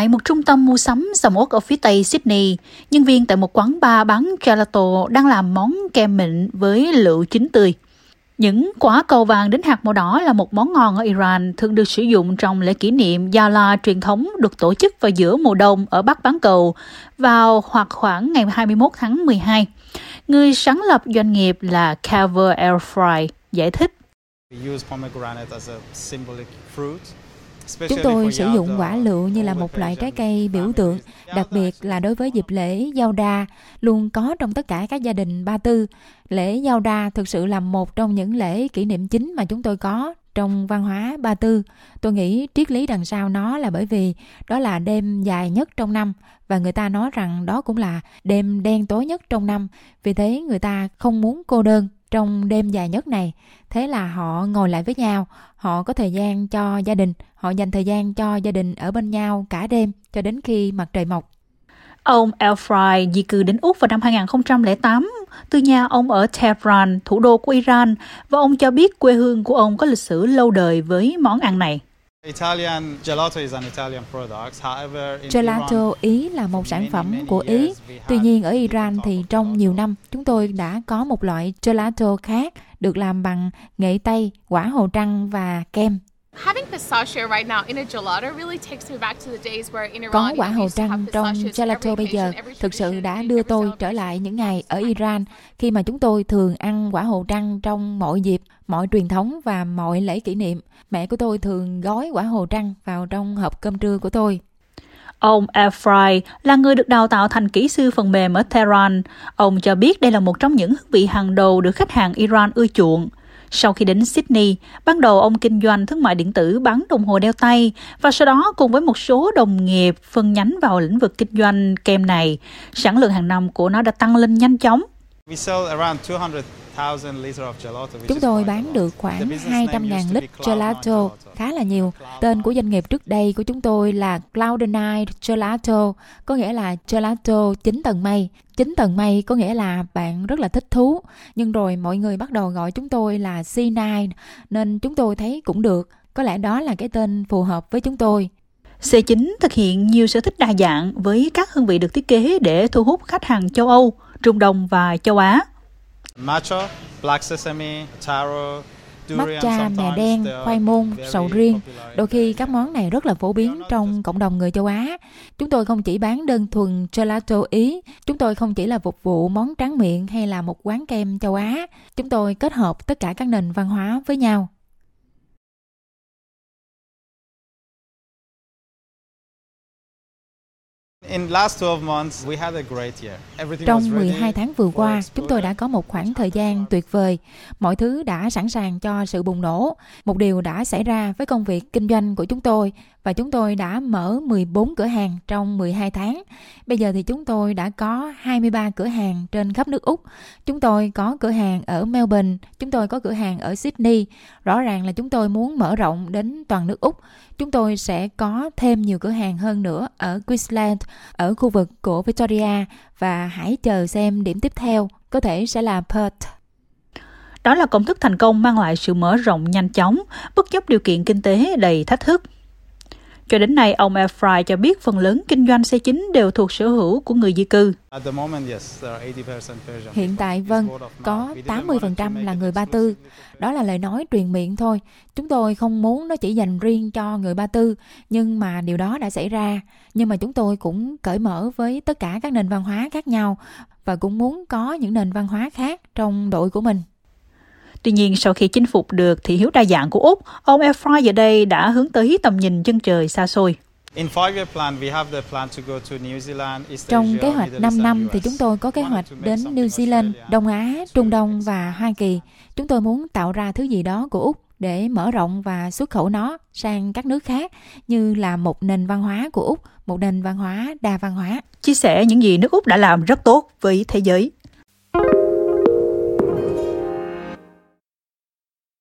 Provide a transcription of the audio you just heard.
tại một trung tâm mua sắm sầm uất ở phía tây Sydney, nhân viên tại một quán bar bán gelato đang làm món kem mịn với lựu chín tươi. Những quả cầu vàng đến hạt màu đỏ là một món ngon ở Iran thường được sử dụng trong lễ kỷ niệm Yala truyền thống được tổ chức vào giữa mùa đông ở Bắc bán cầu vào hoặc khoảng ngày 21 tháng 12. Người sáng lập doanh nghiệp là Carver Air Fry giải thích. We use pomegranate as a symbolic fruit. Chúng tôi sử dụng quả lựu như là một loại trái cây biểu tượng, đặc biệt là đối với dịp lễ Giao Đa, luôn có trong tất cả các gia đình Ba Tư. Lễ Giao Đa thực sự là một trong những lễ kỷ niệm chính mà chúng tôi có trong văn hóa Ba Tư. Tôi nghĩ triết lý đằng sau nó là bởi vì đó là đêm dài nhất trong năm và người ta nói rằng đó cũng là đêm đen tối nhất trong năm. Vì thế người ta không muốn cô đơn trong đêm dài nhất này. Thế là họ ngồi lại với nhau, họ có thời gian cho gia đình, họ dành thời gian cho gia đình ở bên nhau cả đêm cho đến khi mặt trời mọc. Ông Elfry di cư đến Úc vào năm 2008 từ nhà ông ở Tehran, thủ đô của Iran, và ông cho biết quê hương của ông có lịch sử lâu đời với món ăn này. Gelato Ý là một sản phẩm của Ý. Tuy nhiên ở Iran thì trong nhiều năm chúng tôi đã có một loại gelato khác được làm bằng nghệ tây, quả hồ trăng và kem. Có quả hồ trăng trong gelato bây giờ thực sự đã đưa tôi trở lại những ngày ở Iran khi mà chúng tôi thường ăn quả hồ trăng trong mọi dịp, mọi truyền thống và mọi lễ kỷ niệm. Mẹ của tôi thường gói quả hồ trăng vào trong hộp cơm trưa của tôi. Ông Efry là người được đào tạo thành kỹ sư phần mềm ở Tehran. Ông cho biết đây là một trong những hương vị hàng đầu được khách hàng Iran ưa chuộng. Sau khi đến Sydney, ban đầu ông kinh doanh thương mại điện tử bán đồng hồ đeo tay và sau đó cùng với một số đồng nghiệp phân nhánh vào lĩnh vực kinh doanh kem này, sản lượng hàng năm của nó đã tăng lên nhanh chóng. Chúng tôi bán được khoảng 200.000 lít gelato, khá là nhiều. Tên của doanh nghiệp trước đây của chúng tôi là Cloud9 Gelato, có nghĩa là gelato 9 tầng mây. 9 tầng mây có nghĩa là bạn rất là thích thú, nhưng rồi mọi người bắt đầu gọi chúng tôi là C9, nên chúng tôi thấy cũng được. Có lẽ đó là cái tên phù hợp với chúng tôi. C9 thực hiện nhiều sở thích đa dạng với các hương vị được thiết kế để thu hút khách hàng châu Âu, Trung Đông và châu Á. Matcha, black sesame, taro, Matcha, mè đen, khoai môn, sầu riêng. Đôi khi các món này rất là phổ biến trong cộng đồng người châu Á. Chúng tôi không chỉ bán đơn thuần gelato Ý, chúng tôi không chỉ là phục vụ món tráng miệng hay là một quán kem châu Á. Chúng tôi kết hợp tất cả các nền văn hóa với nhau. Trong 12 tháng vừa qua, chúng tôi đã có một khoảng thời gian tuyệt vời. Mọi thứ đã sẵn sàng cho sự bùng nổ. Một điều đã xảy ra với công việc kinh doanh của chúng tôi và chúng tôi đã mở 14 cửa hàng trong 12 tháng. Bây giờ thì chúng tôi đã có 23 cửa hàng trên khắp nước Úc. Chúng tôi có cửa hàng ở Melbourne, chúng tôi có cửa hàng ở Sydney. Rõ ràng là chúng tôi muốn mở rộng đến toàn nước Úc. Chúng tôi sẽ có thêm nhiều cửa hàng hơn nữa ở Queensland, ở khu vực của Victoria và hãy chờ xem điểm tiếp theo có thể sẽ là Perth. Đó là công thức thành công mang lại sự mở rộng nhanh chóng, bất chấp điều kiện kinh tế đầy thách thức. Cho đến nay, ông Efry cho biết phần lớn kinh doanh xe chính đều thuộc sở hữu của người di cư. Hiện tại, vâng, có 80% là người Ba Tư. Đó là lời nói truyền miệng thôi. Chúng tôi không muốn nó chỉ dành riêng cho người Ba Tư, nhưng mà điều đó đã xảy ra. Nhưng mà chúng tôi cũng cởi mở với tất cả các nền văn hóa khác nhau và cũng muốn có những nền văn hóa khác trong đội của mình. Tuy nhiên, sau khi chinh phục được thị hiếu đa dạng của Úc, ông Efry giờ đây đã hướng tới tầm nhìn chân trời xa xôi. Trong kế hoạch 5 năm thì chúng tôi có kế hoạch đến New Zealand, Đông Á, Trung Đông và Hoa Kỳ. Chúng tôi muốn tạo ra thứ gì đó của Úc để mở rộng và xuất khẩu nó sang các nước khác như là một nền văn hóa của Úc, một nền văn hóa đa văn hóa. Chia sẻ những gì nước Úc đã làm rất tốt với thế giới.